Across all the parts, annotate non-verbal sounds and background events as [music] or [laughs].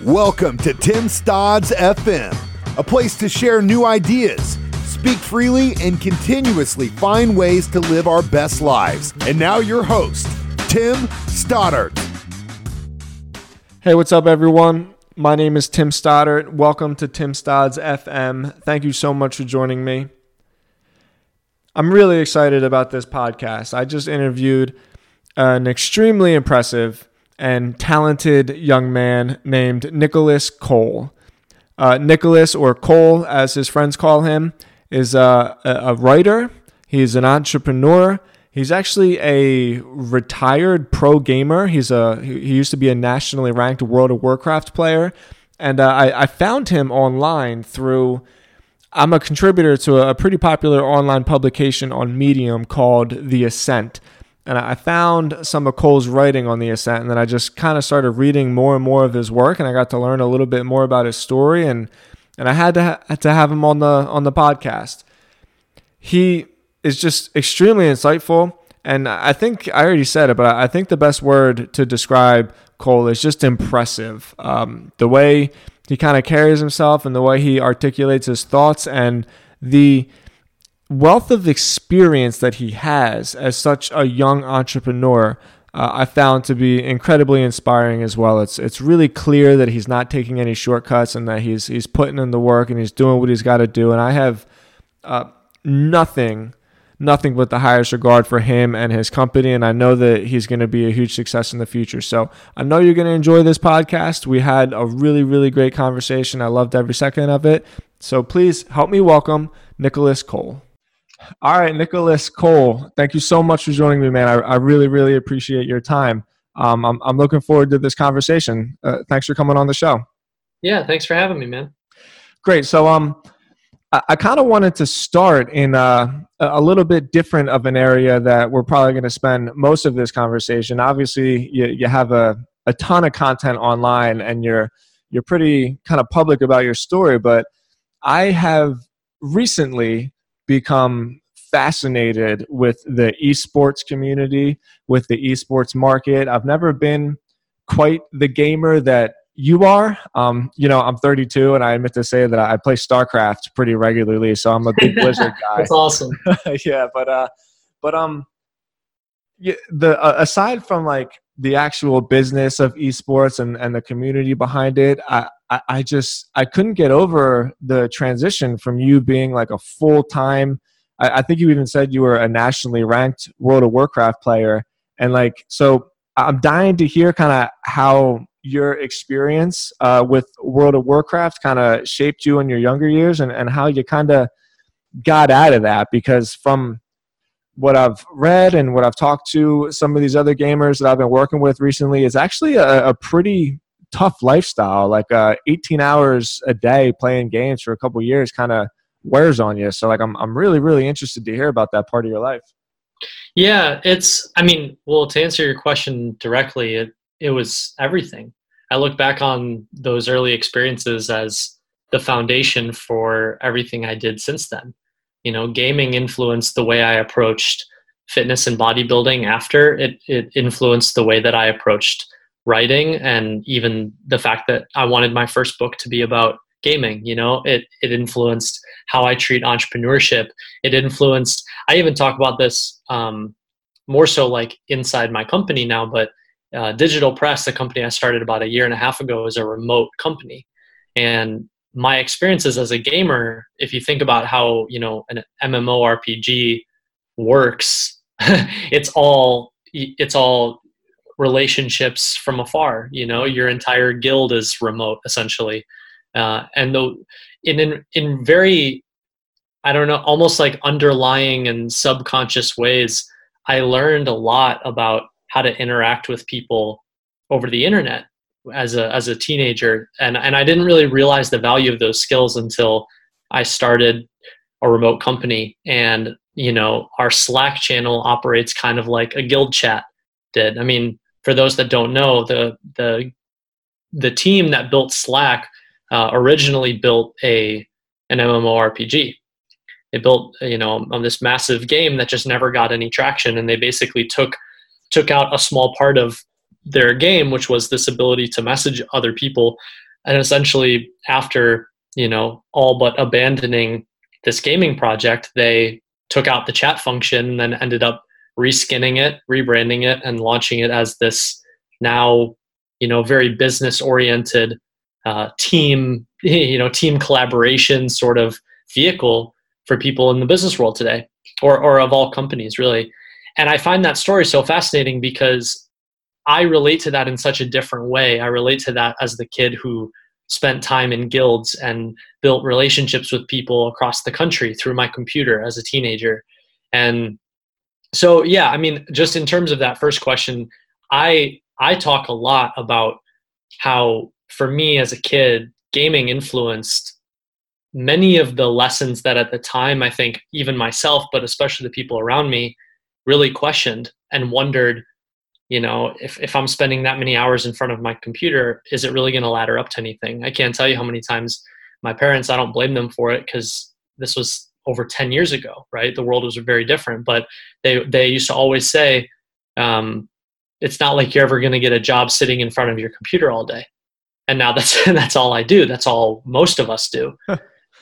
Welcome to Tim Stodds FM, a place to share new ideas, speak freely, and continuously find ways to live our best lives. And now, your host, Tim Stoddard. Hey, what's up, everyone? My name is Tim Stoddard. Welcome to Tim Stodds FM. Thank you so much for joining me. I'm really excited about this podcast. I just interviewed an extremely impressive and talented young man named Nicholas Cole. Uh, Nicholas, or Cole as his friends call him, is a, a writer, he's an entrepreneur. He's actually a retired pro gamer. He's a he used to be a nationally ranked World of Warcraft player, and uh, I, I found him online through. I'm a contributor to a pretty popular online publication on Medium called The Ascent and I found some of Cole's writing on the ascent, and then I just kind of started reading more and more of his work, and I got to learn a little bit more about his story, and and I had to ha- to have him on the on the podcast. He is just extremely insightful, and I think I already said it, but I think the best word to describe Cole is just impressive. Um, the way he kind of carries himself, and the way he articulates his thoughts, and the wealth of experience that he has as such a young entrepreneur, uh, I found to be incredibly inspiring as well. It's it's really clear that he's not taking any shortcuts and that he's he's putting in the work and he's doing what he's got to do. And I have uh, nothing nothing but the highest regard for him and his company. And I know that he's going to be a huge success in the future. So I know you're going to enjoy this podcast. We had a really, really great conversation. I loved every second of it. So please help me welcome Nicholas Cole. All right, Nicholas Cole, thank you so much for joining me, man. I, I really, really appreciate your time. Um, I'm, I'm looking forward to this conversation. Uh, thanks for coming on the show. Yeah, thanks for having me, man. Great. So, um, I, I kind of wanted to start in uh, a little bit different of an area that we're probably going to spend most of this conversation. Obviously, you, you have a, a ton of content online, and you're you're pretty kind of public about your story. But I have recently become fascinated with the esports community, with the esports market. I've never been quite the gamer that you are. Um, you know, I'm 32, and I admit to say that I play StarCraft pretty regularly, so I'm a big [laughs] Blizzard guy. That's awesome. [laughs] yeah, but uh, but um, yeah, the uh, aside from like the actual business of esports and and the community behind it, I, I I just I couldn't get over the transition from you being like a full time. I, I think you even said you were a nationally ranked World of Warcraft player, and like so. I'm dying to hear kind of how your experience uh, with World of Warcraft kind of shaped you in your younger years and, and how you kind of got out of that because from what I've read and what I've talked to some of these other gamers that I've been working with recently is actually a, a pretty tough lifestyle. Like uh, 18 hours a day playing games for a couple years kind of wears on you. So like I'm I'm really really interested to hear about that part of your life. Yeah, it's I mean, well to answer your question directly, it it was everything. I look back on those early experiences as the foundation for everything I did since then you know gaming influenced the way i approached fitness and bodybuilding after it it influenced the way that i approached writing and even the fact that i wanted my first book to be about gaming you know? It it influenced how i treat entrepreneurship. It influenced i even talk about this um, more so like inside my company now but uh, digital press the company i started about a year and a half ago is a remote company. And my experiences as a gamer, if you think about how you know an MMORPG works, [laughs] it's all it's all relationships from afar. You know, your entire guild is remote essentially, uh, and though in, in in very I don't know, almost like underlying and subconscious ways, I learned a lot about how to interact with people over the internet as a as a teenager and and I didn't really realize the value of those skills until I started a remote company and you know our Slack channel operates kind of like a guild chat did. I mean, for those that don't know, the the the team that built Slack uh, originally built a an MMORPG. They built you know on this massive game that just never got any traction, and they basically took took out a small part of their game, which was this ability to message other people and essentially after you know all but abandoning this gaming project, they took out the chat function and then ended up reskinning it, rebranding it, and launching it as this now you know very business oriented uh, team [laughs] you know team collaboration sort of vehicle for people in the business world today or or of all companies really. And i find that story so fascinating because i relate to that in such a different way. I relate to that as the kid who spent time in guilds and built relationships with people across the country through my computer as a teenager. And so yeah i mean just in terms of that first question i i talk a lot about how for me as a kid gaming influenced many of the lessons that at the time I think even myself, but especially the people around me, really questioned and wondered, you know, if, if I'm spending that many hours in front of my computer, is it really going to ladder up to anything? I can't tell you how many times my parents, I don't blame them for it because this was over 10 years ago, right? The world was very different, but they, they used to always say, um, it's not like you're ever going to get a job sitting in front of your computer all day. And now that's, [laughs] that's all I do. That's all most of us do.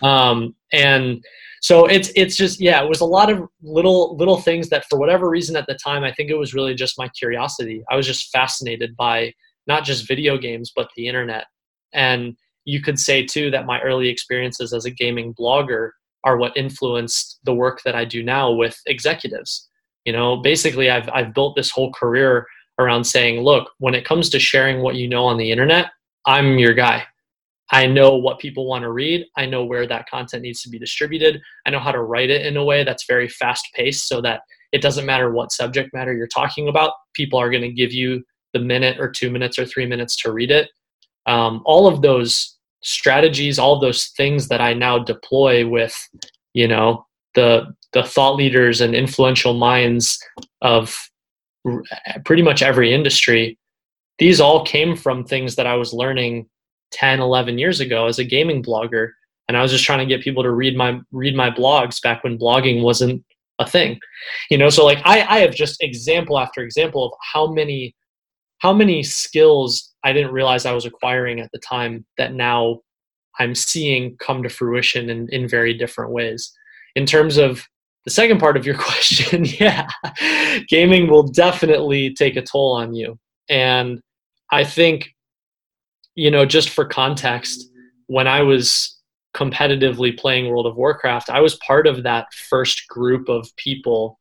Um, and so it's it's just yeah, it was a lot of little little things that for whatever reason at the time, I think it was really just my curiosity. I was just fascinated by not just video games but the internet. And you could say too that my early experiences as a gaming blogger are what influenced the work that I do now with executives. You know, basically I've I've built this whole career around saying, look, when it comes to sharing what you know on the internet, I'm your guy. I know what people want to read. I know where that content needs to be distributed. I know how to write it in a way that's very fast paced so that it doesn't matter what subject matter you're talking about, people are going to give you the minute or two minutes or three minutes to read it. Um, all of those strategies, all those things that I now deploy with, you know, the the thought leaders and influential minds of pretty much every industry, these all came from things that I was learning 10 11 years ago as a gaming blogger. And i was just trying to get people to read my read my blogs back when blogging wasn't a thing. You know so like i i have just example after example of how many how many skills i didn't realize i was acquiring at the time that now i'm seeing come to fruition in in very different ways. In terms of the second part of your [laughs] question yeah gaming will definitely take a toll on you. And i think you know, just for context, when I was competitively playing World of Warcraft, I was part of that first group of people,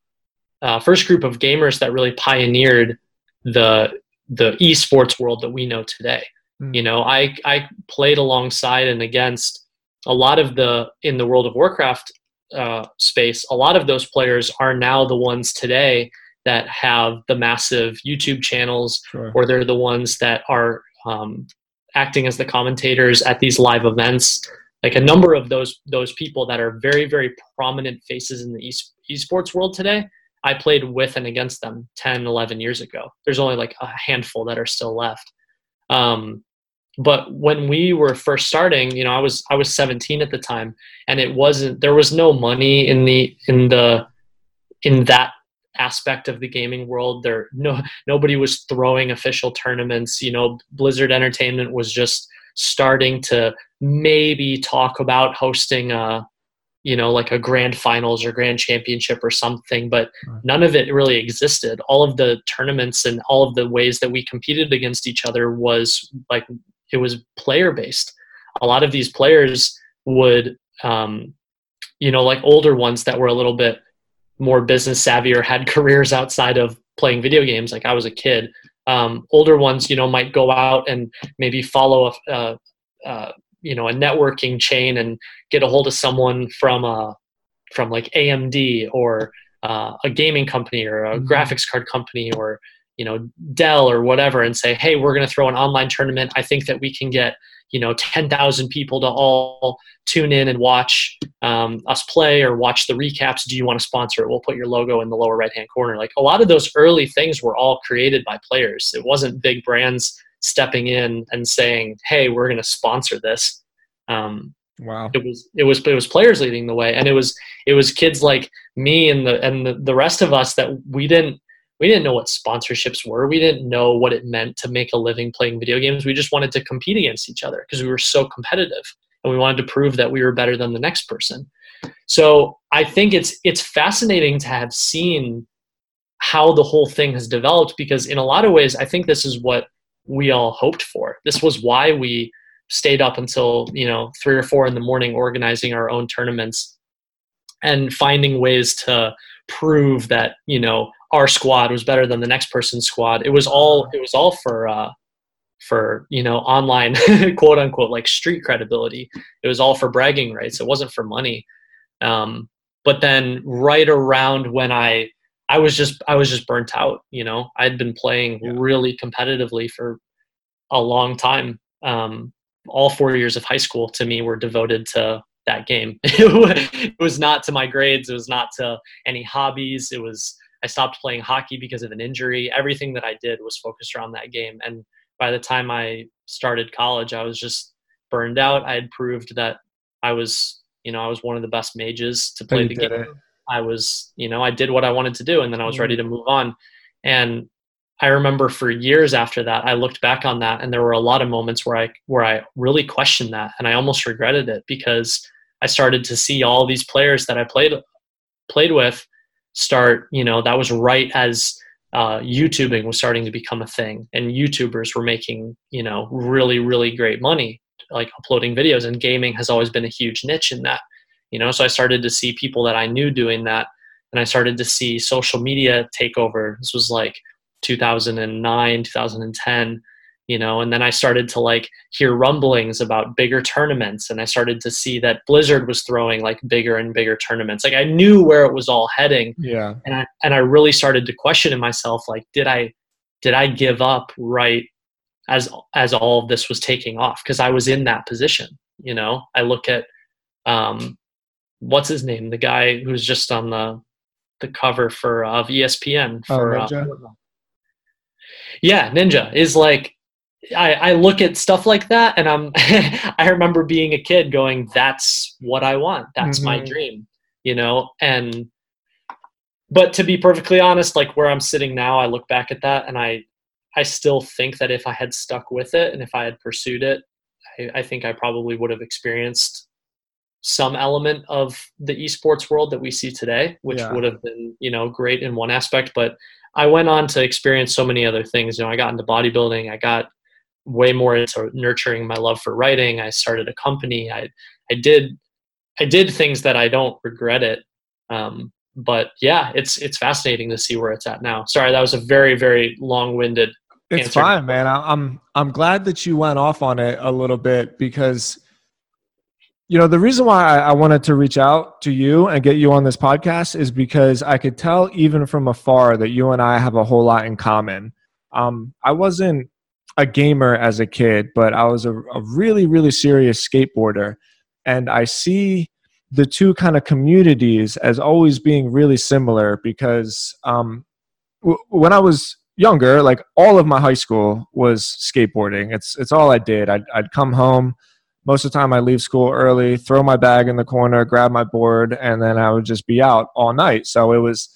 uh, first group of gamers that really pioneered the the esports world that we know today. Mm. You know, I I played alongside and against a lot of the in the World of Warcraft uh, space. A lot of those players are now the ones today that have the massive YouTube channels, sure. or they're the ones that are um, acting as the commentators at these live events like a number of those those people that are very very prominent faces in the esports world today i played with and against them 10 11 years ago there's only like a handful that are still left um, but when we were first starting you know i was i was 17 at the time and it wasn't there was no money in the in the in that aspect of the gaming world. There no nobody was throwing official tournaments. You know, Blizzard Entertainment was just starting to maybe talk about hosting a you know like a grand finals or grand championship or something but none of it really existed. All of the tournaments and all of the ways that we competed against each other was like it was player based a lot of these players would um, you know like older ones that were a little bit more business savvy or had [laughs] careers outside of playing video games like i was a kid um, older ones you know might go out and maybe follow a, you know a networking chain and get a hold of someone from a uh, from like amd or uh, a gaming company or a mm-hmm. graphics card company or you know dell or whatever and say hey we're going to throw an online tournament. I think that we can get you know 10,000 people to all tune in and watch um, us play or watch the recaps. Do you want to sponsor it? We'll put your logo in the lower right hand corner. Like a lot of those early things were all created by players. It wasn't big brands stepping in and saying hey we're going to sponsor this um, wow it was it was it was players leading the way and it was it was kids like me and the and the, the rest of us that we didn't we didn't know what sponsorships were. We didn't know what it meant to make a living playing video games. We just wanted to compete against each other because we were so competitive and we wanted to prove that we were better than the next person. So I think it's it's fascinating to have seen how the whole thing has developed because in a lot of ways I think this is what we all hoped for. This was why we stayed up until, you know, 3 or 4 in the morning organizing our own tournaments and finding ways to prove that, you know, our squad was better than the next person's squad. It was all it was all for uh for you know online [laughs] quote unquote like street credibility it was all for bragging rights it wasn't for money um, but then right around when i i was just i was just burnt out you know i'd been playing yeah. really competitively for a long time um, all four years of high school to me were devoted to that game [laughs] it was not to my grades it was not to any hobbies it was i stopped playing hockey because of an injury everything that i did was focused around that game and by the time I started college, I was just burned out. I had proved that I was, you know, I was one of the best mages to play the game. It. I was, you know, I did what I wanted to do and then I was ready to move on. And I remember for years after that, I looked back on that and there were a lot of moments where I where I really questioned that and I almost regretted it because I started to see all these players that I played played with start, you know, that was right as uh, YouTubing was starting to become a thing, and YouTubers were making you know really really great money like uploading videos, and gaming has always been a huge niche in that. You know, so I started to see people that I knew doing that, and I started to see social media take over. This was like 2009, 2010 you know? And then i started to like hear rumblings about bigger tournaments and i started to see that blizzard was throwing like bigger and bigger tournaments. Like i knew where it was all heading. Yeah. And i and i really started to question in myself like did i did i give up right as as all of this was taking off? Because i was in that position you know? I look at um what's his name the guy who's just on the the cover for of espn oh, for oh, uh, yeah ninja is like I, I look at stuff like that and I'm [laughs] I remember being a kid going, That's what I want. That's mm-hmm. my dream. You know? And but to be perfectly honest, like where I'm sitting now, I look back at that and I I still think that if I had stuck with it and if I had pursued it, I, I think I probably would have experienced some element of the esports world that we see today, which yeah. would have been, you know, great in one aspect. But I went on to experience so many other things. You know, I got into bodybuilding, I got way more into nurturing my love for writing. I started a company. I I did I did things that I don't regret it. Um, but yeah, it's it's fascinating to see where it's at now. Sorry, that was a very very long winded. It's answer. fine, man. I'm I'm glad that you went off on it a little bit because you know the reason why I, wanted to reach out to you and get you on this podcast is because I could tell even from afar that you and I have a whole lot in common. Um, I wasn't a gamer as a kid, but I was a, a really, really serious skateboarder. And I see the two kind of communities as always being really similar because um, w- when I was younger, like all of my high school was skateboarding. It's it's all I did. I'd I'd come home. Most of the time, I leave school early, throw my bag in the corner, grab my board, and then I would just be out all night. So it was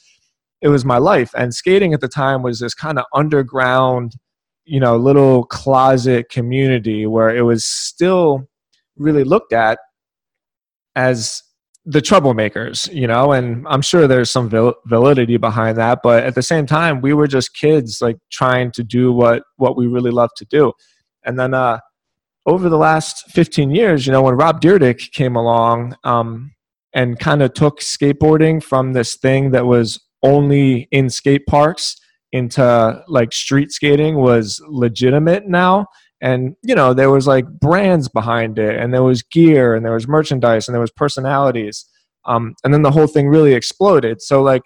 it was my life. And skating at the time was this kind of underground you know little closet community where it was still really looked at as the troublemakers you know and i'm sure there's some validity behind that but at the same time we were just kids like trying to do what what we really love to do and then uh over the last 15 years you know when rob Dyrdek came along um and kind of took skateboarding from this thing that was only in skate parks into like street skating was legitimate now. And you know there was like brands behind it and there was gear and there was merchandise and there was personalities um, and then the whole thing really exploded. So like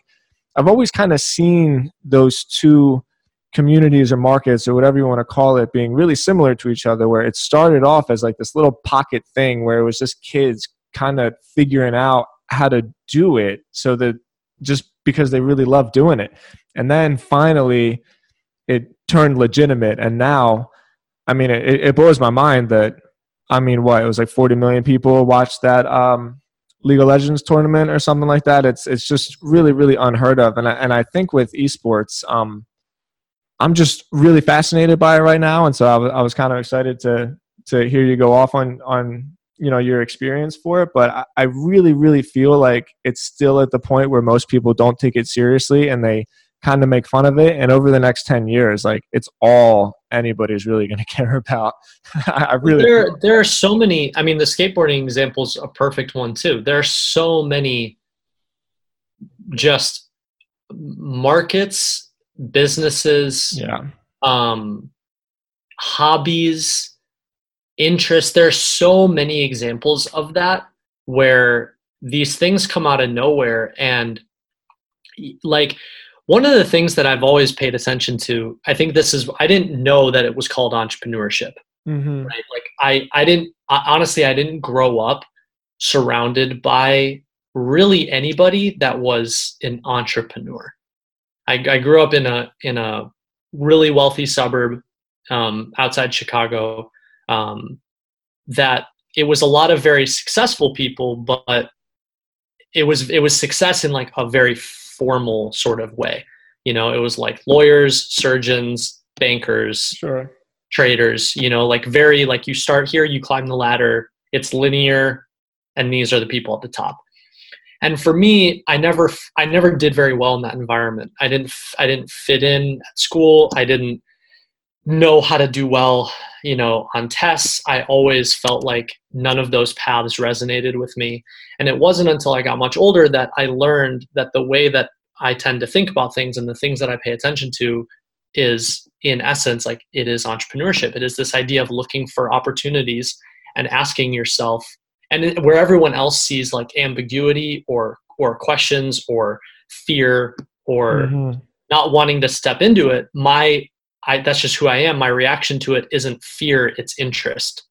i've always kind of seen those two communities or markets or whatever you want to call it being really similar to each other where it started off as like this little pocket thing where it was just kids kind of figuring out how to do it so that just because they really love doing it and then finally it turned legitimate and now i mean it, it blows my mind that i mean what it was like 40 million people watched that um League of Legends tournament or something like that. It's it's just really really unheard of, and I, and I think with esports, um, I'm just really fascinated by it right now, and so I was I was kind of excited to to hear you go off on on you know your experience for it. But I, I really really feel like it's still at the point where most people don't take it seriously and they kind of make fun of it. And over the next 10 years like it's all anybody's really going [laughs] to care about. I really there, there are so many i mean the skateboarding example is a perfect one too. There are so many just markets businesses yeah um hobbies interests there's so many examples of that where these things come out of nowhere and like one of the things that I've always paid attention to, I think this is, I didn't know that it was called entrepreneurship. mm-hmm. Right? Like I, I didn't, I, honestly, I didn't grow up surrounded by really anybody that was an entrepreneur. I, I grew up in a, in a really wealthy suburb um, outside Chicago um, that it was a lot of very successful people, but it was, it was success in like a very formal sort of way. You know, it was like lawyers, surgeons, bankers, sure. traders, you know, like very like you start here, you climb the ladder, it's linear, and these are the people at the top. And for me, I never I never did very well in that environment. I didn't I didn't fit in at school. I didn't know how to do well, you know, on tests. I always felt like none of those paths resonated with me. And it wasn't until I got much older that I learned that the way that I tend to think about things and the things that I pay attention to is in essence like it is entrepreneurship. It is this idea of looking for opportunities and asking yourself and where everyone else sees like ambiguity or or questions or fear or mm-hmm. not wanting to step into it, my I, that's just who I am. My reaction to it isn't fear, it's interest.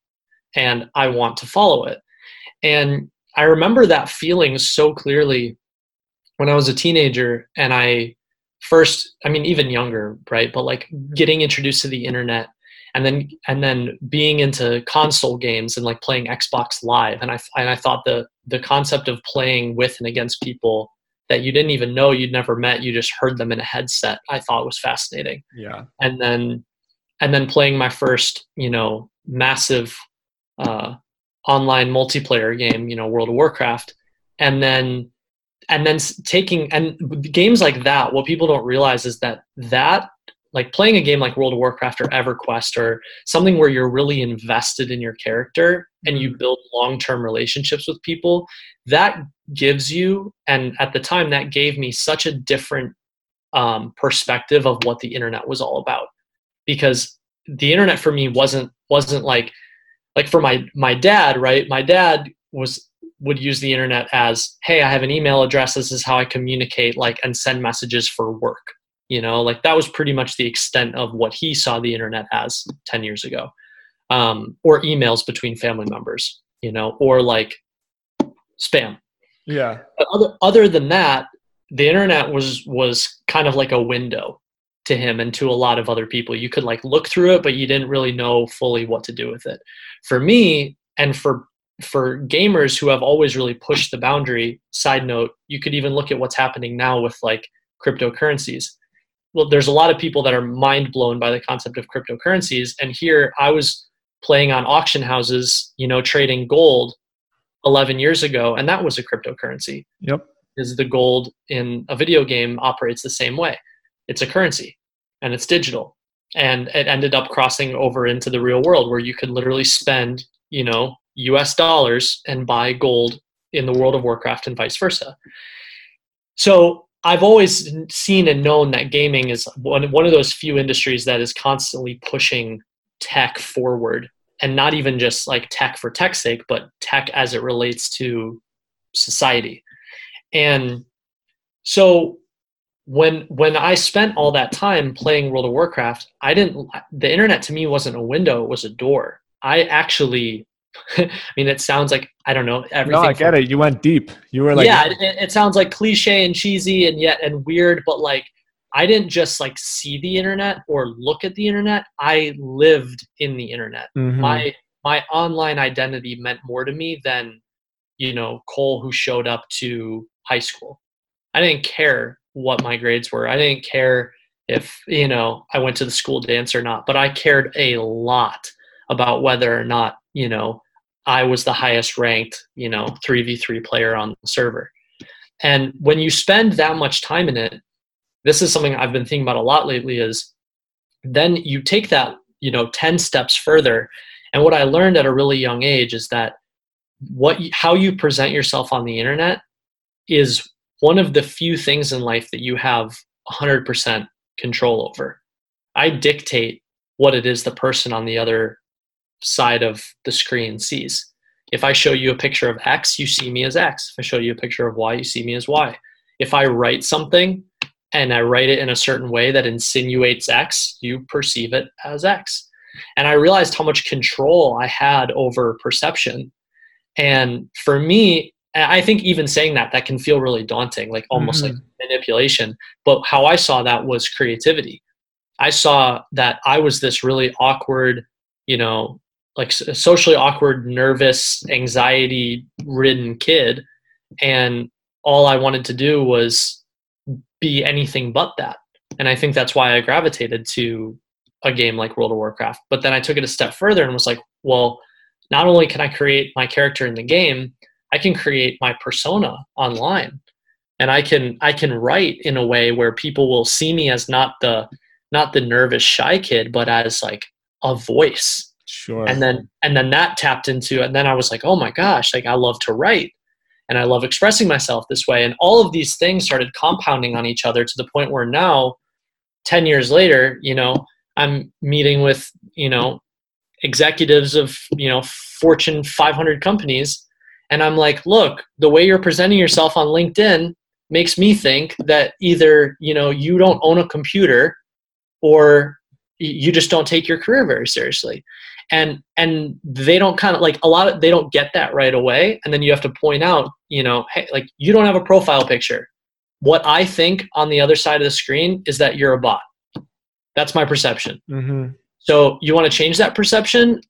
And I want to follow it. And I remember that feeling so clearly when I was a teenager and I first, I mean, even younger, right? But like getting introduced to the internet and then and then being into console games and like playing Xbox Live, and I and I thought the the concept of playing with and against people that you didn't even know you'd never met you just heard them in a headset i thought was fascinating. Yeah. And then and then playing my first you know massive uh, online multiplayer game you know world of warcraft and then and then taking and games like that what people don't realize is that that like playing a game like World of Warcraft or EverQuest or something where you're really invested in your character and you mm-hmm. build long-term relationships with people, that gives you and at the time that gave me such a different um, perspective of what the internet was all about. Because the internet for me wasn't wasn't like like for my my dad right? My dad was would use the internet as hey i have an email address. This is how i communicate like and send messages for work you know like that was pretty much the extent of what he saw the internet as 10 years ago um, or emails between family members you know or like spam. Yeah. But other, other than that the internet was was kind of like a window to him and to a lot of other people. You could like look through it but you didn't really know fully what to do with it. For me and for for gamers who have always really pushed the boundary side note you could even look at what's happening now with like cryptocurrencies well, there's a lot of people that are mind blown by the concept of cryptocurrencies. And here I was playing on auction houses, you know, trading gold 11 years ago, and that was a cryptocurrency. Yep. Is the gold in a video game operates the same way? It's a currency and it's digital. And it ended up crossing over into the real world where you could literally spend, you know, US dollars and buy gold in the world of Warcraft and vice versa. So I've always seen and known that gaming is one, one of those few industries that is constantly pushing tech forward and not even just like tech for tech's sake, but tech as it relates to society. And so when when I spent all that time playing World of Warcraft, I didn't the internet to me wasn't a window, it was a door. I actually [laughs] I mean, it sounds like I don't know everything. No, I get it. You went deep. You were like, yeah, it, it, sounds like cliche and cheesy and yet and weird, but like I didn't just like see the internet or look at the internet. I lived in the internet. Mm-hmm. My my online identity meant more to me than you know cole who showed up to high school i didn't care what my grades were i didn't care if you know i went to the school dance or not but i cared a lot about whether or not you know i was the highest ranked you know 3v3 player on the server. And when you spend that much time in it this is something i've been thinking about a lot lately is then you take that you know 10 steps further. And what i learned at a really young age is that what how you present yourself on the internet is one of the few things in life that you have 100% control over. I dictate what it is the person on the other side of the screen sees if i show you a picture of x you see me as x if i show you a picture of y you see me as y if i write something and I write it in a certain way that insinuates X, you perceive it as X. And I realized how much control I had over perception. And for me, I think even saying that, that can feel really daunting, like almost mm-hmm. like manipulation. But how I saw that was creativity. I saw that I was this really awkward, you know, like socially awkward, nervous, anxiety ridden kid. And all I wanted to do was be anything but that. And I think that's why I gravitated to a game like World of Warcraft. But then I took it a step further and was like, well, not only can I create my character in the game, I can create my persona online. And I can I can write in a way where people will see me as not the not the nervous shy kid, but as like a voice. Sure. And then and then that tapped into and then I was like, oh my gosh, like I love to write and I love expressing myself this way. And all of these things started compounding on each other to the point where now, 10 years later, you know, I'm meeting with, you know, executives of, you know, Fortune 500 companies. And I'm like, look, the way you're presenting yourself on LinkedIn makes me think that either, you know, you don't own a computer or you just don't take your career very seriously and and they don't kind of like a lot of they don't get that right away and then you have to point out you know hey like you don't have a profile picture. What i think on the other side of the screen is that you're a bot. That's my perception. Mm-hmm. so you want to change that perception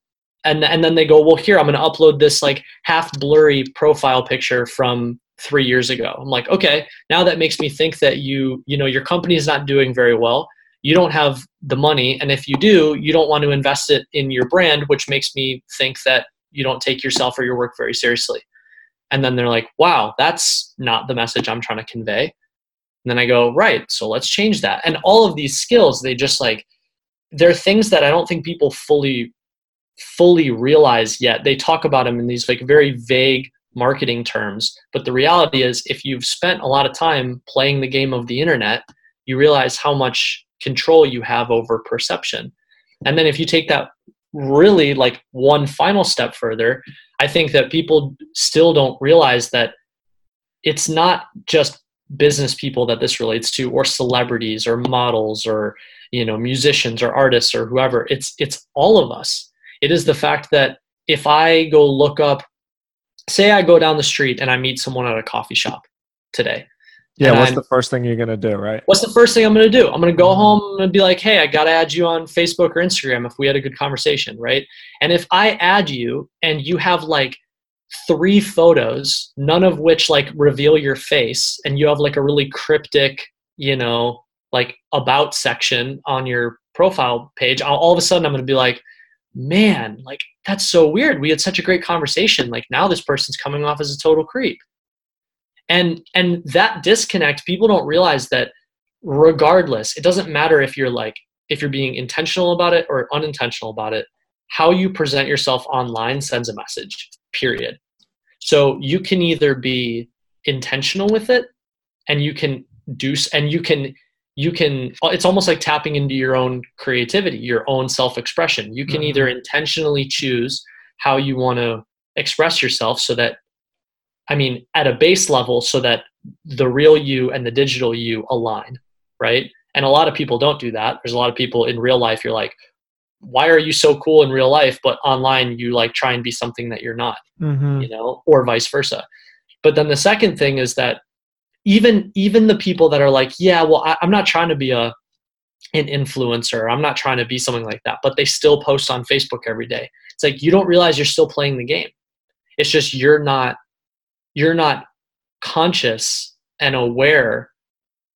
and and then they go well here i'm going to upload this like half blurry profile picture from three years ago. I'm like okay now that makes me think that you you know your company is not doing very well you don't have the money. And if you do you don't want to invest it in your brand which makes me think that you don't take yourself or your work very seriously. And then they're like wow that's not the message i'm trying to convey. And then i go right so let's change that. And all of these skills they just like they're things that i don't think people fully fully realize yet. They talk about them in these like very vague marketing terms. But the reality is if you've spent a lot of time playing the game of the internet you realize how much control you have over perception. And then if you take that really like one final step further, I think that people still don't realize that it's not just business people that this relates to or celebrities or models or you know musicians or artists or whoever it's it's all of us it is the fact that if i go look up say i go down the street and i meet someone at a coffee shop today yeah, what's I'm, the first thing you're gonna do, right? What's the first thing I'm gonna do? I'm gonna go home and be like, hey, I gotta add you on Facebook or Instagram if we had a good conversation, right? And if I add you and you have like three photos, none of which like reveal your face, and you have like a really cryptic, you know, like about section on your profile page, I'll, all of a sudden I'm gonna be like, man, like that's so weird. We had such a great conversation. Like now this person's coming off as a total creep and and that disconnect people don't realize that regardless it doesn't matter if you're like if you're being intentional about it or unintentional about it how you present yourself online sends a message period so you can either be intentional with it and you can do and you can you can it's almost like tapping into your own creativity your own self-expression you can mm-hmm. either intentionally choose how you want to express yourself so that I mean, at a base level, so that the real you and the digital you align, right? And a lot of people don't do that. There's a lot of people in real life, you're like, why are you so cool in real life, but online you like try and be something that you're not, mm-hmm. you know, or vice versa. But then the second thing is that even even the people that are like, yeah, well, I, I'm not trying to be a an influencer. I'm not trying to be something like that, but they still post on Facebook every day. It's like you don't realize you're still playing the game. It's just you're not you're not conscious and aware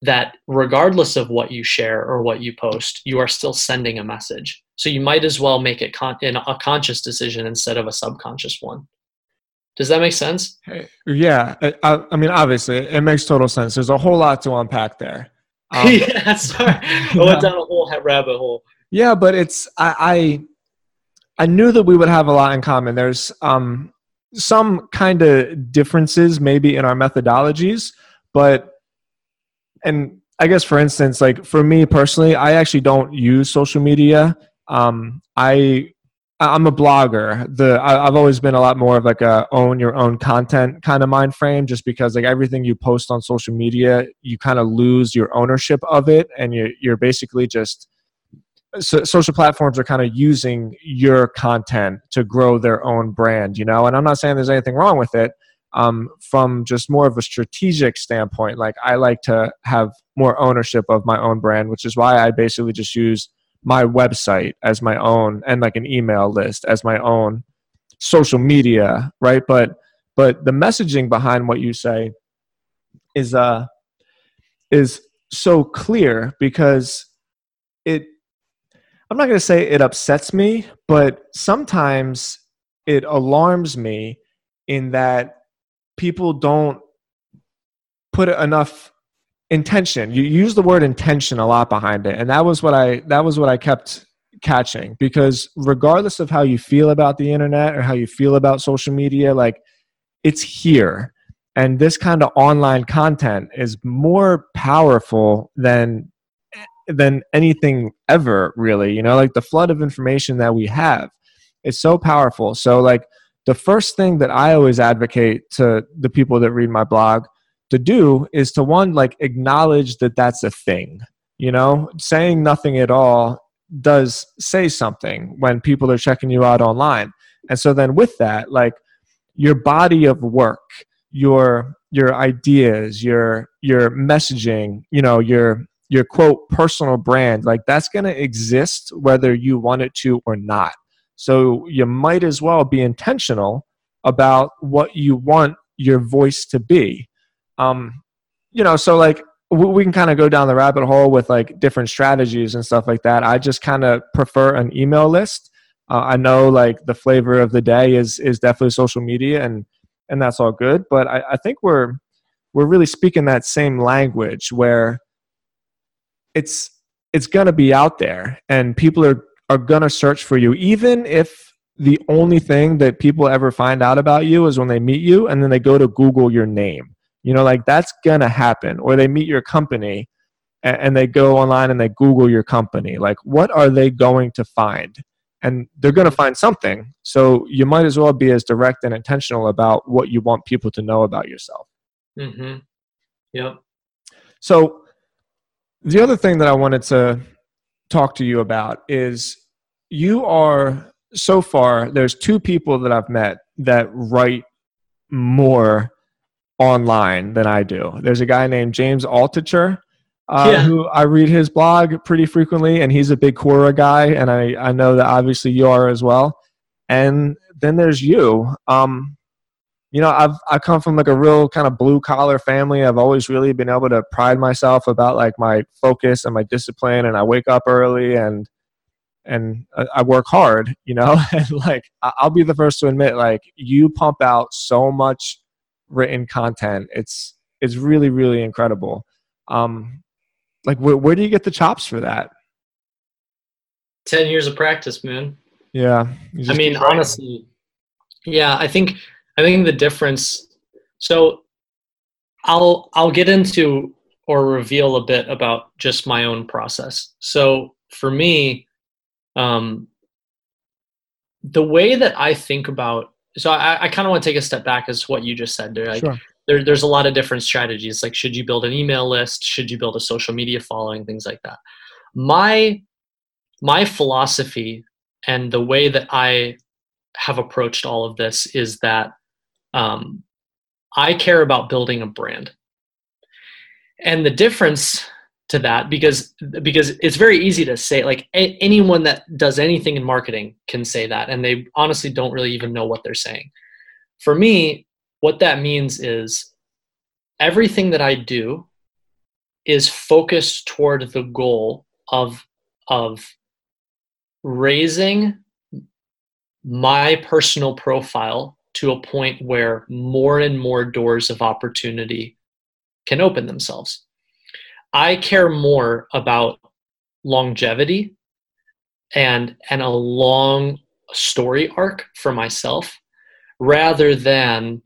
that regardless of what you share or what you post, you are still sending a message. So you might as well make it con- a conscious decision instead of a subconscious one. Does that make sense? Yeah, I, I mean, obviously, it makes total sense. There's a whole lot to unpack there. [laughs] Um, yeah, sorry, I went down a whole rabbit hole. Yeah, but it's I, I I knew that we would have a lot in common. There's um some kind of differences maybe in our methodologies, but and I guess for instance, like for me personally, I actually don't use social media. Um, I I'm a blogger. The I, have always been a lot more of like a own your own content kind of mind frame, just because like everything you post on social media, you kind of lose your ownership of it, and you you're basically just so social platforms are kind of using your content to grow their own brand, you know. And I'm not saying there's anything wrong with it. Um, from just more of a strategic standpoint, like I like to have more ownership of my own brand, which is why I basically just use my website as my own and like an email list as my own social media right but but the messaging behind what you say is uh is so clear because it i'm not going to say it upsets me but sometimes it alarms me in that people don't put enough intention. You use the word intention a lot behind it and that was what i that was what i kept catching because regardless of how you feel about the internet or how you feel about social media like it's here and this kind of online content is more powerful than than anything ever really you know like the flood of information that we have is so powerful. So like the first thing that i always advocate to the people that read my blog to do is to one like acknowledge that that's a thing you know? Saying nothing at all does say something when people are checking you out online. And so then with that like your body of work your your ideas your your messaging you know your your quote personal brand like that's going to exist whether you want it to or not so you might as well be intentional about what you want your voice to be um, you know, so like we can kind of go down the rabbit hole with like different strategies and stuff like that. I just kind of prefer an email list. Uh, I know like the flavor of the day is is definitely social media, and and that's all good. But I, I think we're we're really speaking that same language where it's it's gonna be out there, and people are are gonna search for you, even if the only thing that people ever find out about you is when they meet you, and then they go to Google your name you know, like that's gonna happen. Or they meet your company and, and they go online and they Google your company. Like, what are they going to find? And they're going to find something. So you might as well be as direct and intentional about what you want people to know about yourself. Mm-hmm. Yep. So the other thing that I wanted to talk to you about is you are so far there's two people that I've met that write more online than I do. There's a guy named James Altucher. Uh, yeah. who I read his blog pretty frequently, and he's a big Quora guy, and I, I know that obviously you are as well. And then there's you. Um, you know, I've I come from like a real kind of blue collar family. I've always really been able to pride myself about like my focus and my discipline, and I wake up early and and I work hard. [laughs] You know, [laughs] and like I'll be the first to admit, like you pump out so much written content. It's it's really really incredible. Um, like where where do you get the chops for that? Ten years of practice, man. Yeah. I mean, honestly, yeah. I think I think the difference. So, I'll I'll get into or reveal a bit about just my own process. So for me, um, the way that I think about so I, I kind of want to take a step back as what you just said there. Like sure. there, there's a lot of different strategies. Like should you build an email list? Should you build a social media following? Things like that. My my philosophy and the way that I have approached all of this is that um, I care about building a brand. And the difference to that because because it's very easy to say like a, anyone that does anything in marketing can say that and they honestly don't really even know what they're saying for me what that means is everything that I do is focused toward the goal of of raising my personal profile to a point where more and more doors of opportunity can open themselves. I care more about longevity and and a long story arc for myself rather than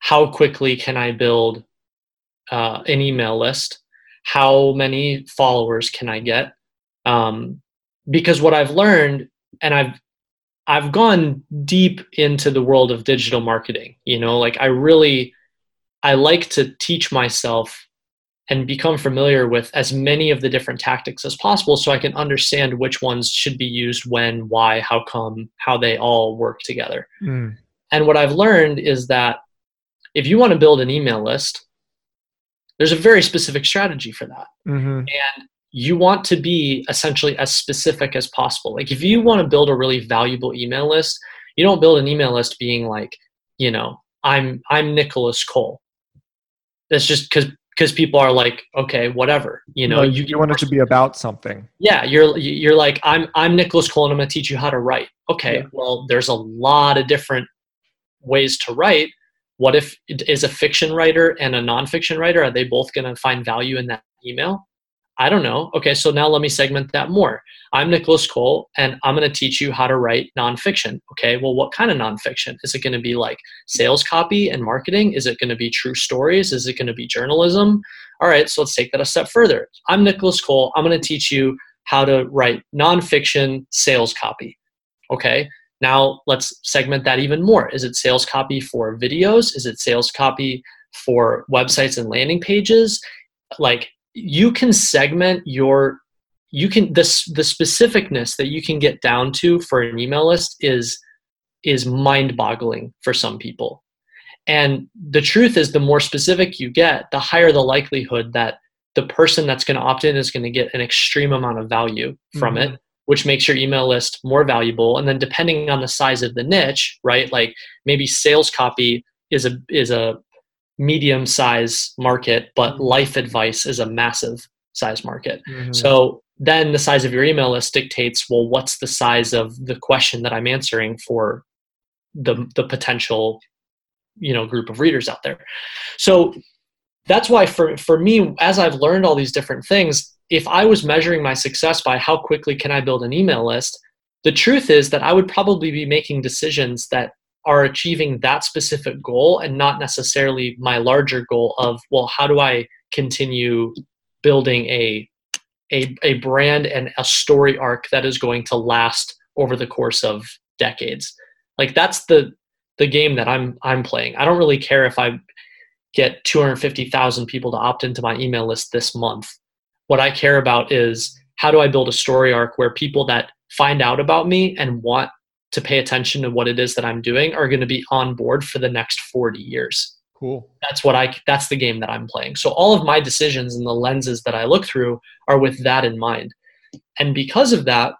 how quickly can I build uh, an email list? How many followers can I get? Um, because what I've learned, and I've I've gone deep into the world of digital marketing. You know, like I really I like to teach myself and become familiar with as many of the different tactics as possible so I can understand which ones should be used when, why, how come, how they all work together. Mm. And what I've learned is that if you want to build an email list, there's a very specific strategy for that. Mm-hmm. And you want to be essentially as specific as possible. Like if you want to build a really valuable email list, you don't build an email list being like, you know, I'm I'm Nicholas Cole. That's just because because people are like, okay, whatever, you know. you, you want it to be about something. Yeah, you're you're like, I'm I'm Nicholas Cole, and I'm going to teach you how to write. Okay, yeah. well, there's a lot of different ways to write. What if is a fiction writer and a nonfiction writer? Are they both going to find value in that email? I don't know. Okay, so now let me segment that more. I'm Nicholas Cole, and I'm going to teach you how to write nonfiction. Okay, well, what kind of nonfiction? Is it going to be like sales copy and marketing? Is it going to be true stories? Is it going to be journalism? All right, so let's take that a step further. I'm Nicholas Cole. I'm going to teach you how to write nonfiction sales copy. Okay, now let's segment that even more. Is it sales copy for videos? Is it sales copy for websites and landing pages? Like, you can segment your you can this the specificness that you can get down to for an email list is is mind boggling for some people and the truth is the more specific you get the higher the likelihood that the person that's going to opt in is going to get an extreme amount of value from mm-hmm. it which makes your email list more valuable and then depending on the size of the niche right like maybe sales copy is a is a medium size market, but mm-hmm. life advice is a massive size market. Mm-hmm. So then the size of your email list dictates well, what's the size of the question that I'm answering for the the potential you know group of readers out there. So that's why for for me as I've learned all these different things, if I was measuring my success by how quickly can I build an email list, the truth is that I would probably be making decisions that are achieving that specific goal and not necessarily my larger goal of well how do i continue building a a, a brand and a story arc that is going to last over the course of decades? Like that's the the game that i'm i'm playing. I don't really care if i get 250,000 people to opt into my email list this month. What i care about is how do i build a story arc where people that find out about me and want to pay attention to what it is that I'm doing are going to be on board for the next 40 years. Cool. That's what I that's the game that I'm playing. So all of my decisions and the lenses that I look through are with that in mind. And because of that,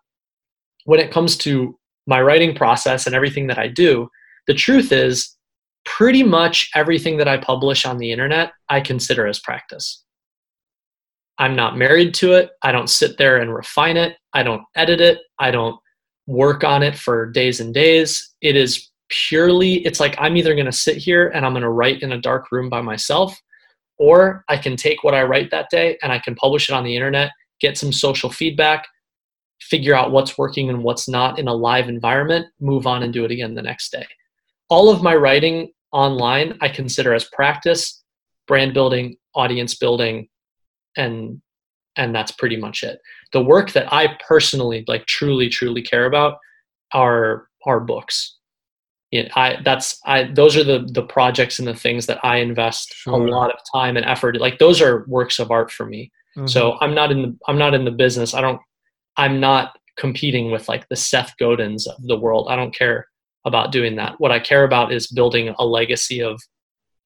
when it comes to my writing process and everything that I do, the truth is pretty much everything that I publish on the internet I consider as practice. I'm not married to it. I don't sit there and refine it. I don't edit it. I don't work on it for days and days. It is purely, it's like I'm either going to sit here and I'm going to write in a dark room by myself, or I can take what I write that day and I can publish it on the internet, get some social feedback, figure out what's working and what's not in a live environment, move on and do it again the next day. All of my writing online I consider as practice, brand building, audience building, and and that's pretty much it. The work that i personally like truly truly care about are are books. Yeah, i that's i those are the the projects and the things that i invest sure. a lot of time and effort like those are works of art for me. Mm-hmm. so i'm not in the i'm not in the business i don't i'm not competing with like the seth godins of the world. I don't care about doing that. What i care about is building a legacy of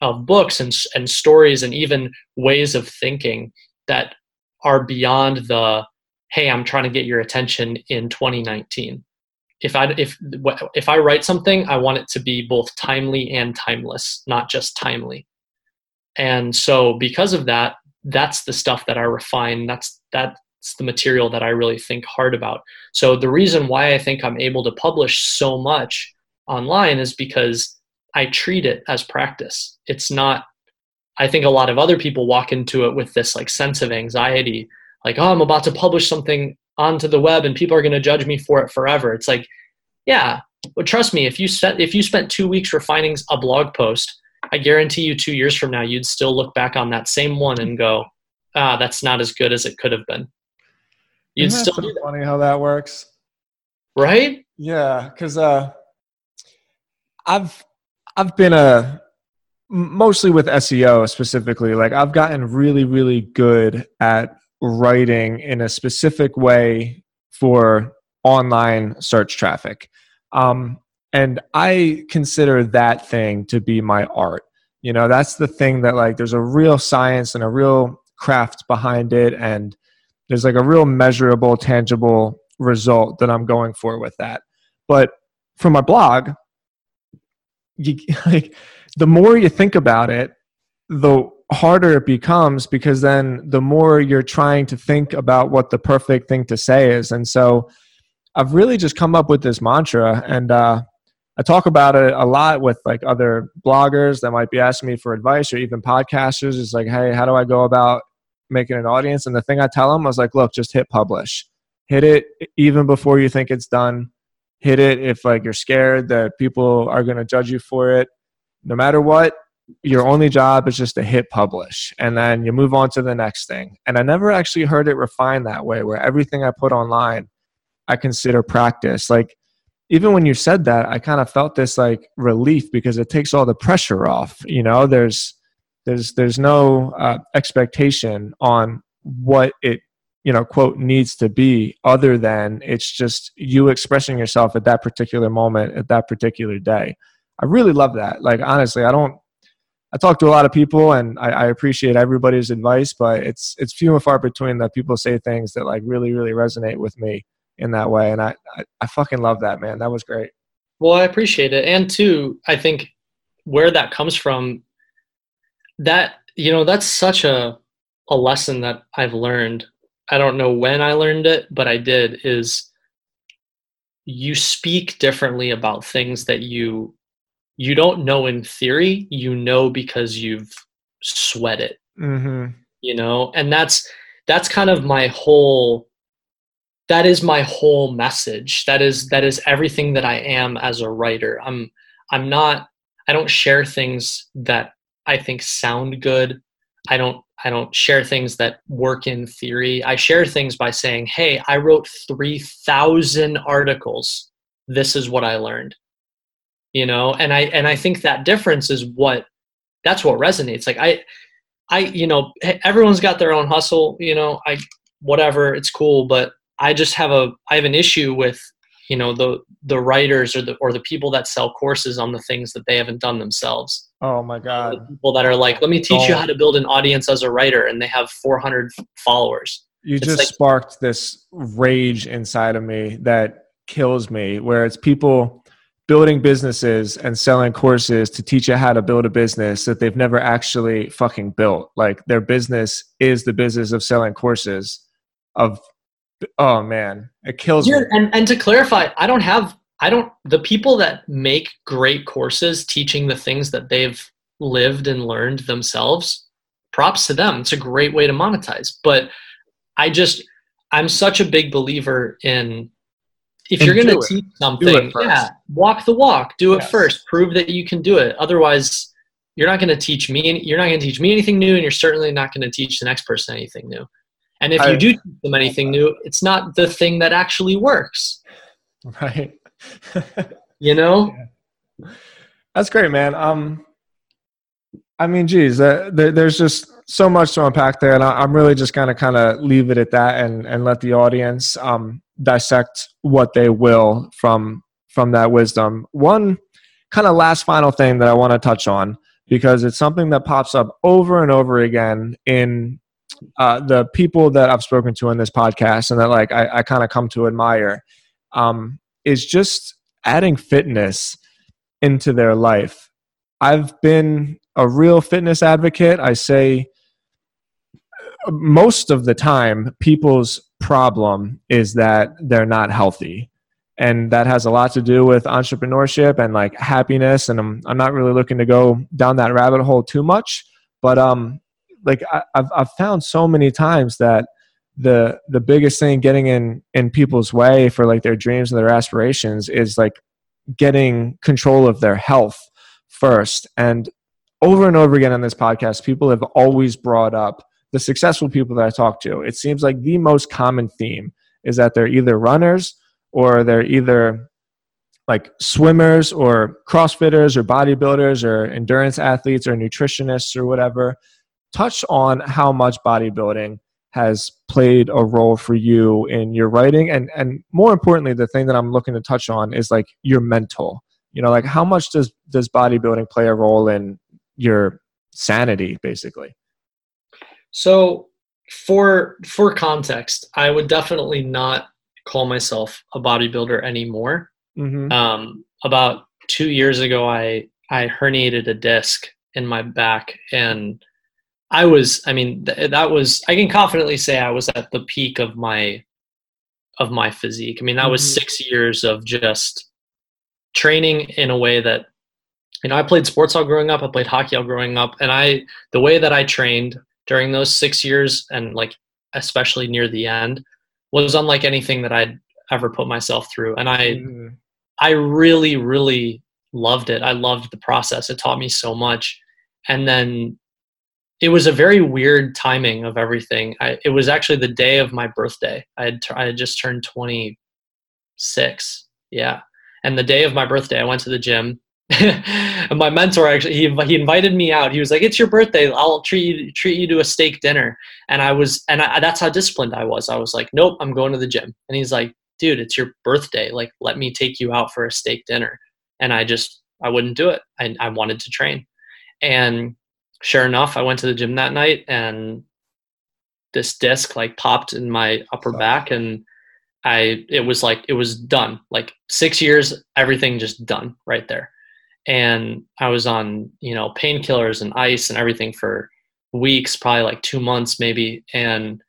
of books and and stories and even ways of thinking that are beyond the hey i'm trying to get your attention in 2019 if I if if I write something, I want it to be both timely and timeless, not just timely. And so because of that, that's the stuff that I refine. That's that's the material that I really think hard about. So the reason why I think I'm able to publish so much online is because I treat it as practice. It's not I think a lot of other people walk into it with this like sense of anxiety, like, oh, I'm about to publish something onto the web and people are going to judge me for it forever. It's like, yeah, but trust me, if you spent if you spent two weeks refining a blog post, I guarantee you, two years from now, you'd still look back on that same one and go, ah, that's not as good as it could have been. You'd Isn't still so funny how that works, right? Yeah, because uh, I've I've been a mostly with SEO specifically. Like I've gotten really really good at writing in a specific way for online search traffic. Um, and I consider that thing to be my art. You know, that's the thing that like there's a real science and a real craft behind it and there's like a real measurable tangible result that i'm going for with that but for my blog you, [laughs] like the more you think about it the harder it becomes because then the more you're trying to think about what the perfect thing to say is and so i've really just come up with this mantra and uh, i talk about it a lot with like other bloggers that might be asking me for advice or even podcasters it's like hey how do i go about making an audience. And the thing I tell them was like, look, just hit publish. Hit it even before you think it's done. Hit it if like you're scared that people are going to judge you for it. No matter what, your only job is just to hit publish and then you move on to the next thing. And I never actually heard it refined that way where everything I put online I consider practice. Like even when you said that, I kind of felt this like relief because it takes all the pressure off. You know, there's there's there's no uh, expectation on what it you know quote needs to be other than it's just you expressing yourself at that particular moment at that particular day. I really love that. Like honestly, I don't. I talk to a lot of people and I, I appreciate everybody's advice, but it's it's few and far between that people say things that like really really resonate with me in that way, and I, I, I fucking love that man. That was great. Well, I appreciate it, and two, I think where that comes from that you know that's such a a lesson that I've learned. I don't know when I learned it, but I did is you speak differently about things that you you don't know in theory, you know because you've sweat it. Mm-hmm. You know, and that's that's kind of my whole that is my whole message. That is that is everything that I am as a writer. I'm I'm not I don't share things that I think sound good. I don't I don't share things that work in theory. I share things by saying, "Hey, I wrote 3000 articles. This is what I learned." You know, and I and I think that difference is what that's what resonates. Like I I you know, everyone's got their own hustle, you know, I whatever, it's cool, but I just have a I have an issue with you know the the writers or the or the people that sell courses on the things that they haven't done themselves. Oh my god the people that are like let me teach you how to build an audience as a writer and they have 400 followers. You it's just like, sparked this rage inside of me that kills me where it's people building businesses and selling courses to teach you how to build a business that they've never actually fucking built like their business is the business of selling courses of oh man, it kills me. And and to clarify, I don't have I don't the people that make great courses teaching the things that they've lived and learned themselves. Props to them. It's a great way to monetize. But I just I'm such a big believer in if and you're going to teach something, yeah, walk the walk. Do it yes. first. Prove that you can do it. Otherwise, you're not going to teach me. You're not going to teach me anything new, and you're certainly not going to teach the next person anything new. And if I, you do teach them anything new, it's not the thing that actually works. [laughs] Right. [laughs] you know? Yeah. That's great, man. Um, I mean, geez, uh, there, there's just so much to unpack there, and I, am really just gonna kind of leave it at that and and let the audience um, dissect what they will from from that wisdom. One kind of last final thing that I want to touch on because it's something that pops up over and over again in uh, the people that I've spoken to in this podcast and that like I, I kind of come to admire. Um, is just adding fitness into their life. I've been a real fitness advocate. I say most of the time, people's problem is that they're not healthy. And that has a lot to do with entrepreneurship and like happiness. And I'm, I'm not really looking to go down that rabbit hole too much. But um, like I, I've, I've found so many times that the the biggest thing getting in in people's way for like their dreams and their aspirations is like getting control of their health first and over and over again on this podcast people have always brought up the successful people that I talk to, it seems like the most common theme is that they're either runners or they're either like swimmers or crossfitters or bodybuilders or endurance athletes or nutritionists or whatever. Touch on how much bodybuilding has played a role for you in your writing and and more importantly the thing that I'm looking to touch on is like your mental. You know, like how much does does bodybuilding play a role in your sanity basically? So for for context, I would definitely not call myself a bodybuilder anymore. Mm-hmm. Um, about two years ago, I I herniated a disc in my back, and I was, I mean, th- that was I can confidently say I was at the peak of my of my physique. I mean, that mm-hmm. was six years of just training in a way that you know I played sports all growing up. I played hockey all growing up, and I the way that I trained during those six years and like especially near the end was unlike anything that I'd ever put myself through. And I mm-hmm. I really, really loved it. I loved the process. It taught me so much. And then it was a very weird timing of everything. I, it was actually the day of my birthday. I had, t- I had just turned 26. Yeah. And the day of my birthday, I went to the gym and [laughs] my mentor actually he, he invited me out. He was like it's your birthday. I'll treat you treat you to a steak dinner. And i was and I, that's how disciplined i was. I was like nope i'm going to the gym. And he's like dude it's your birthday. Like let me take you out for a steak dinner. And i just i wouldn't do it. I, I wanted to train. And sure enough i went to the gym that night and this disc like popped in my upper back and i it was like it was done. Like six years everything just done right there and I was on you know painkillers and ice and everything for weeks, probably like two months maybe, and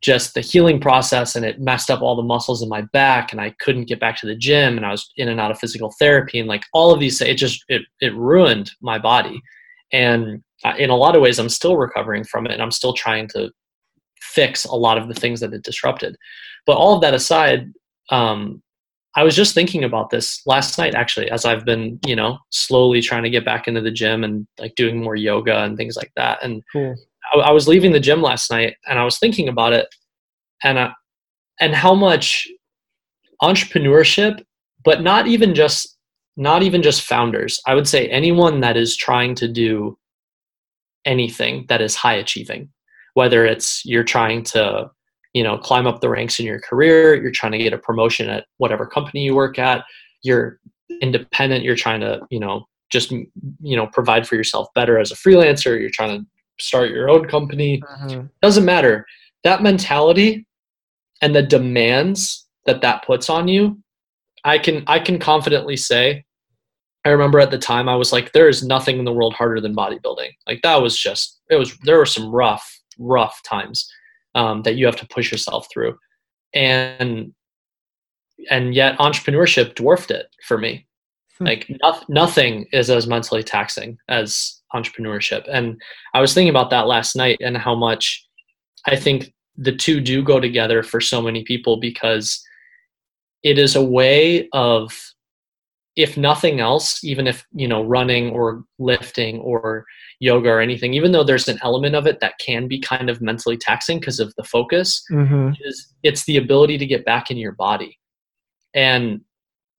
just the healing process and it messed up all the muscles in my back and I couldn't get back to the gym and I was in and out of physical therapy. And like all of these it just it it ruined my body. And in a lot of ways I'm still recovering from it and I'm still trying to fix a lot of the things that it disrupted. But all of that aside um, I was just thinking about this last night actually as I've been, you know, slowly trying to get back into the gym and like doing more yoga and things like that. And cool. I, I, was leaving the gym last night and I was thinking about it and uh, and how much entrepreneurship, but not even just not even just founders. I would say anyone that is trying to do anything that is high achieving, whether it's you're trying to you know climb up the ranks in your career you're trying to get a promotion at whatever company you work at you're independent you're trying to you know just you know provide for yourself better as a freelancer you're trying to start your own company. Mm-hmm. doesn't matter. That mentality and the demands that that puts on you i can i can confidently say i remember at the time i was like there is nothing in the world harder than bodybuilding. Like that was just it was there were some rough rough times um, that you have to push yourself through. And and yet entrepreneurship dwarfed it for me. Hmm. like no, nothing is as mentally taxing as entrepreneurship. And i was thinking about that last night and how much i think the two do go together for so many people because it is a way of if nothing else even if you know running or lifting or yoga or anything, even though there's an element of it that can be kind of mentally taxing because of the focus, mm-hmm. is it's the ability to get back in your body. And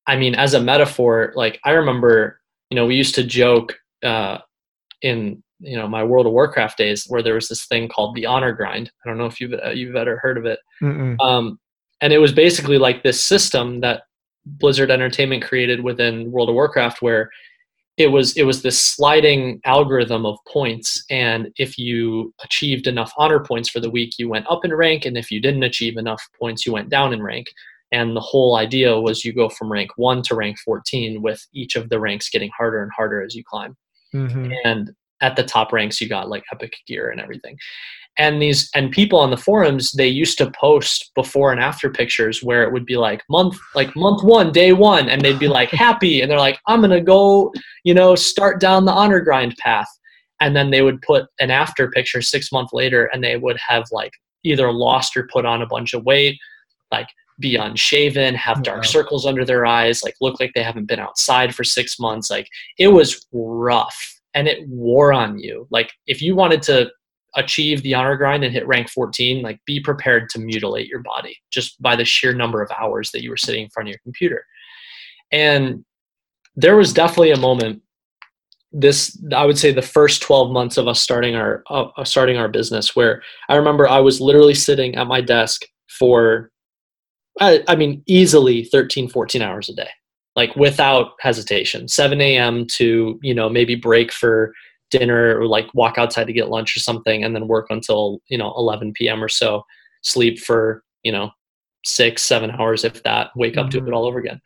I mean, as a metaphor, like I remember, you know, we used to joke uh, in you know my World of Warcraft days where there was this thing called the honor grind. I don't know if you've uh, you've ever heard of it. Um, and it was basically like this system that Blizzard Entertainment created within World of Warcraft where it was it was this sliding algorithm of points and if you achieved enough honor points for the week you went up in rank and if you didn't achieve enough points you went down in rank And the whole idea was you go from rank one to rank 14 with each of the ranks getting harder and harder as you climb. Mm-hmm. And at the top ranks, you got like epic gear and everything. And these and people on the forums, they used to post before and after pictures where it would be like month, like month one, day one, and they'd be like [laughs] happy, and they're like, I'm gonna go, you know, start down the honor grind path. And then they would put an after picture six months later, and they would have like either lost or put on a bunch of weight, like be unshaven, have dark circles under their eyes, like look like they haven't been outside for six months. Like it was rough and it wore on you. Like if you wanted to achieve the honor grind and hit rank 14, like be prepared to mutilate your body just by the sheer number of hours that you were sitting in front of your computer. And there was definitely a moment this i would say the first 12 months of us starting our uh, starting our business where i remember i was literally sitting at my desk for I, I mean easily 13 14 hours a day like without hesitation 7 a.m to you know maybe break for dinner or like walk outside to get lunch or something and then work until you know 11 p.m or so sleep for you know six seven hours if that wake up mm-hmm. to it all over again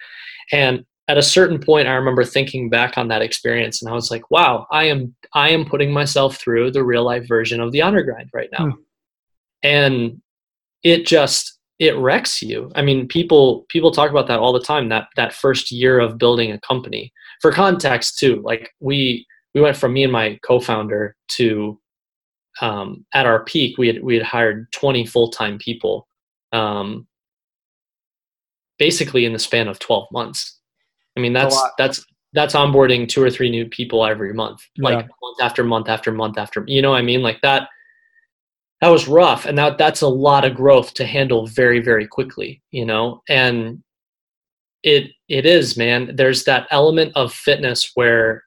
and at a certain point i remember thinking back on that experience and i was like wow i am i am putting myself through the real life version of the honor grind right now mm. and it just it wrecks you. I mean people people talk about that all the time that that first year of building a company. For context too like we we went from me and my co-founder to um, at our peak we had we had hired 20 full-time people um, basically in the span of 12 months. I mean that's that's that's onboarding two or three new people every month like yeah. month after month after month after you know what i mean? Like that that was rough and that that's a lot of growth to handle very very quickly you know? And it it is man. There's that element of fitness where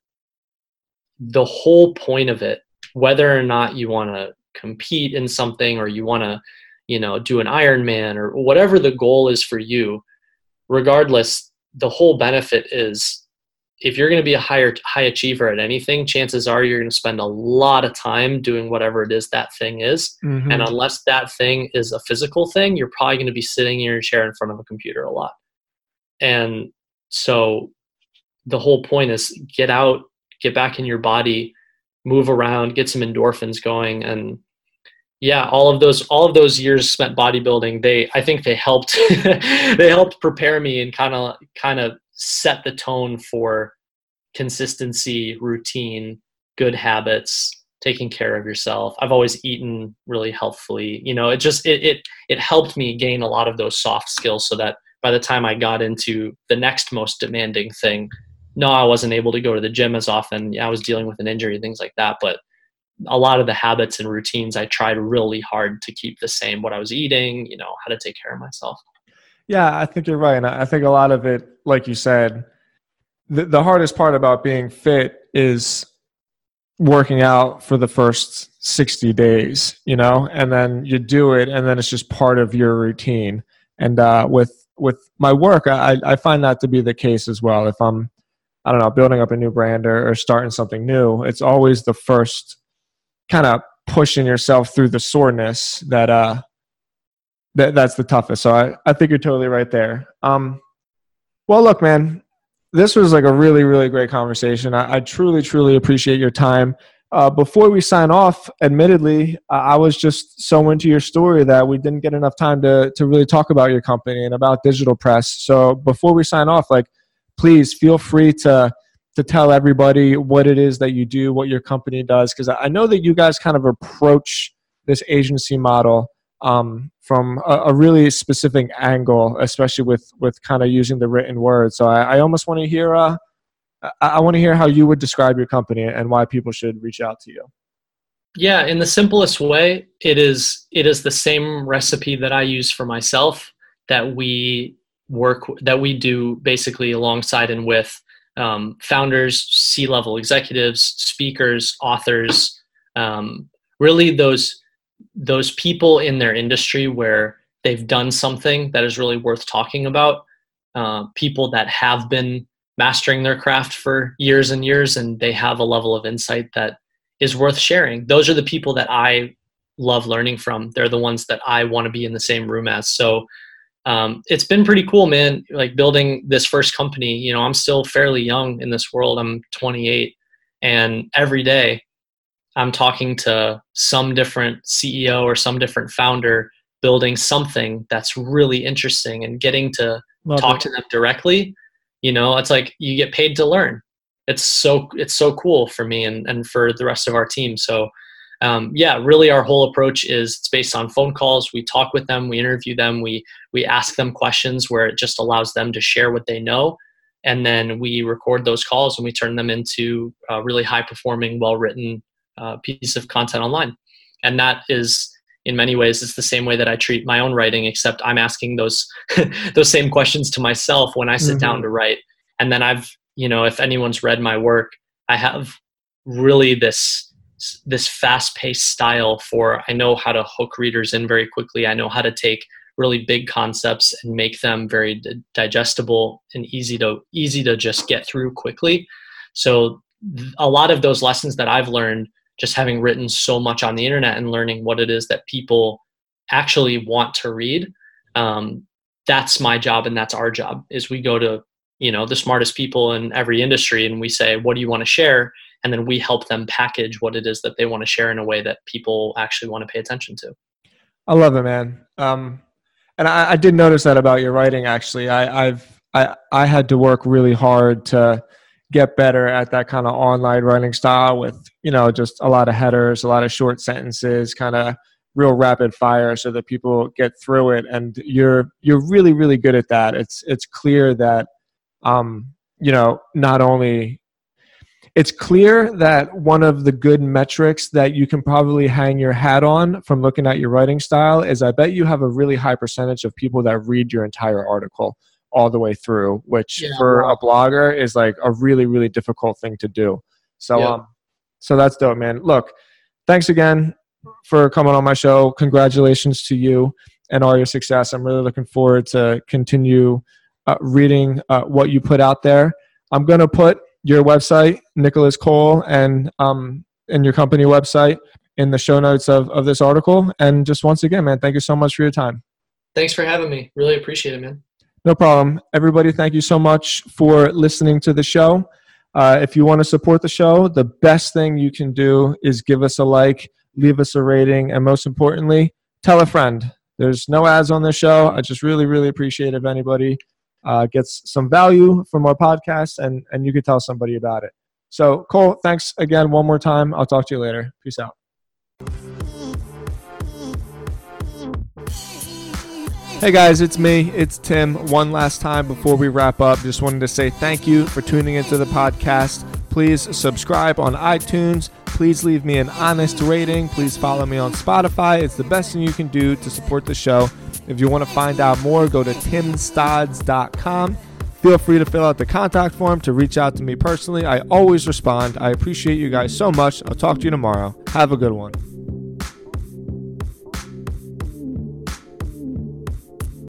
the whole point of it whether or not you want to compete in something or you want to you know do an ironman or whatever the goal is for you regardless the whole benefit is if you're going to be a higher high achiever at anything, chances are you're going to spend a lot of time doing whatever it is that thing is. Mm-hmm. And unless that thing is a physical thing, you're probably going to be sitting in your chair in front of a computer a lot. And so the whole point is get out, get back in your body, move around, get some endorphins going and yeah, all of those all of those years spent bodybuilding, they I think they helped [laughs] they helped prepare me and kind of kind of set the tone for consistency, routine, good habits, taking care of yourself. I've always eaten really healthfully. You know, it just it it it helped me gain a lot of those soft skills so that by the time I got into the next most demanding thing, no, I wasn't able to go to the gym as often. Yeah, I was dealing with an injury, things like that, but a lot of the habits and routines I tried really hard to keep the same what I was eating, you know, how to take care of myself. Yeah, I think you're right. And I think a lot of it, like you said, the, the hardest part about being fit is working out for the first 60 days, you know, and then you do it and then it's just part of your routine. And uh, with with my work, I, I find that to be the case as well. If I'm, I don't know, building up a new brand or, or starting something new, it's always the first kind of pushing yourself through the soreness that uh, that that's the toughest. So I, I think you're totally right there. Um, well, look, man, this was like a really, really great conversation. I, I truly, truly appreciate your time. Uh, before we sign off, admittedly, uh, I was just so into your story that we didn't get enough time to to really talk about your company and about digital press. So before we sign off, like, please feel free to to tell everybody what it is that you do, what your company does, because I know that you guys kind of approach this agency model um, from a, a, really specific angle, especially with with kind of using the written word. So I, I almost want to hear. Uh, I, want to hear how you would describe your company and why people should reach out to you. Yeah, in the simplest way, it is it is the same recipe that I use for myself that we work that we do basically alongside and with um, founders, C level executives, speakers, authors, um, really those those people in their industry where they've done something that is really worth talking about, uh, people that have been mastering their craft for years and years and they have a level of insight that is worth sharing. Those are the people that I love learning from. They're the ones that I want to be in the same room as. So um, it's been pretty cool, man. Like building this first company, you know, I'm still fairly young in this world. I'm 28, and every day I'm talking to some different CEO or some different founder building something that's really interesting and getting to Love talk it. to them directly. You know, it's like you get paid to learn. It's so it's so cool for me and, and for the rest of our team. So um, yeah, really our whole approach is it's based on phone calls. We talk with them, we interview them, we we ask them questions where it just allows them to share what they know, and then we record those calls and we turn them into a really high performing, well written uh, piece of content online. And that is in many ways it's the same way that I treat my own writing, except I'm asking those [laughs] those same questions to myself when I sit mm-hmm. down to write. And then I've you know if anyone's read my work, I have really this this fast paced style for I know how to hook readers in very quickly. I know how to take really big concepts and make them very digestible and easy to easy to just get through quickly. So a lot of those lessons that I've learned just having written so much on the internet and learning what it is that people actually want to read um, that's my job and that's our job is we go to you know the smartest people in every industry and we say what do you want to share and then we help them package what it is that they want to share in a way that people actually want to pay attention to. I love it, man. Um, and I, I, did notice that about your writing. Actually, I, I've I, I had to work really hard to get better at that kind of online writing style with you know just a lot of headers, a lot of short sentences, kind of real rapid fire, so that people get through it. And you're you're really really good at that. It's it's clear that um, you know not only it's clear that one of the good metrics that you can probably hang your hat on from looking at your writing style is I bet you have a really high percentage of people that read your entire article all the way through, which yeah, for wow. a blogger is like a really, really difficult thing to do. So, yeah. um, so that's dope, man. Look, thanks again for coming on my show. Congratulations to you and all your success. I'm really looking forward to continue uh, reading uh, what you put out there. I'm going to put your website, Nicholas Cole, and um, and your company website in the show notes of, of this article. And just once again, man, thank you so much for your time. Thanks for having me. Really appreciate it, man. No problem. Everybody, thank you so much for listening to the show. Uh, if you want to support the show, the best thing you can do is give us a like, leave us a rating, and most importantly, tell a friend. There's no ads on this show. I just really, really appreciate if anybody uh, gets some value from our podcast and, and you could tell somebody about it. So, Cole, thanks again one more time. I'll talk to you later. Peace out. Hey guys, it's me. It's Tim. One last time before we wrap up, just wanted to say thank you for tuning into the podcast. Please subscribe on iTunes. Please leave me an honest rating. Please follow me on Spotify. It's the best thing you can do to support the show. If you want to find out more, go to timstods.com. Feel free to fill out the contact form to reach out to me personally. I always respond. I appreciate you guys so much. I'll talk to you tomorrow. Have a good one.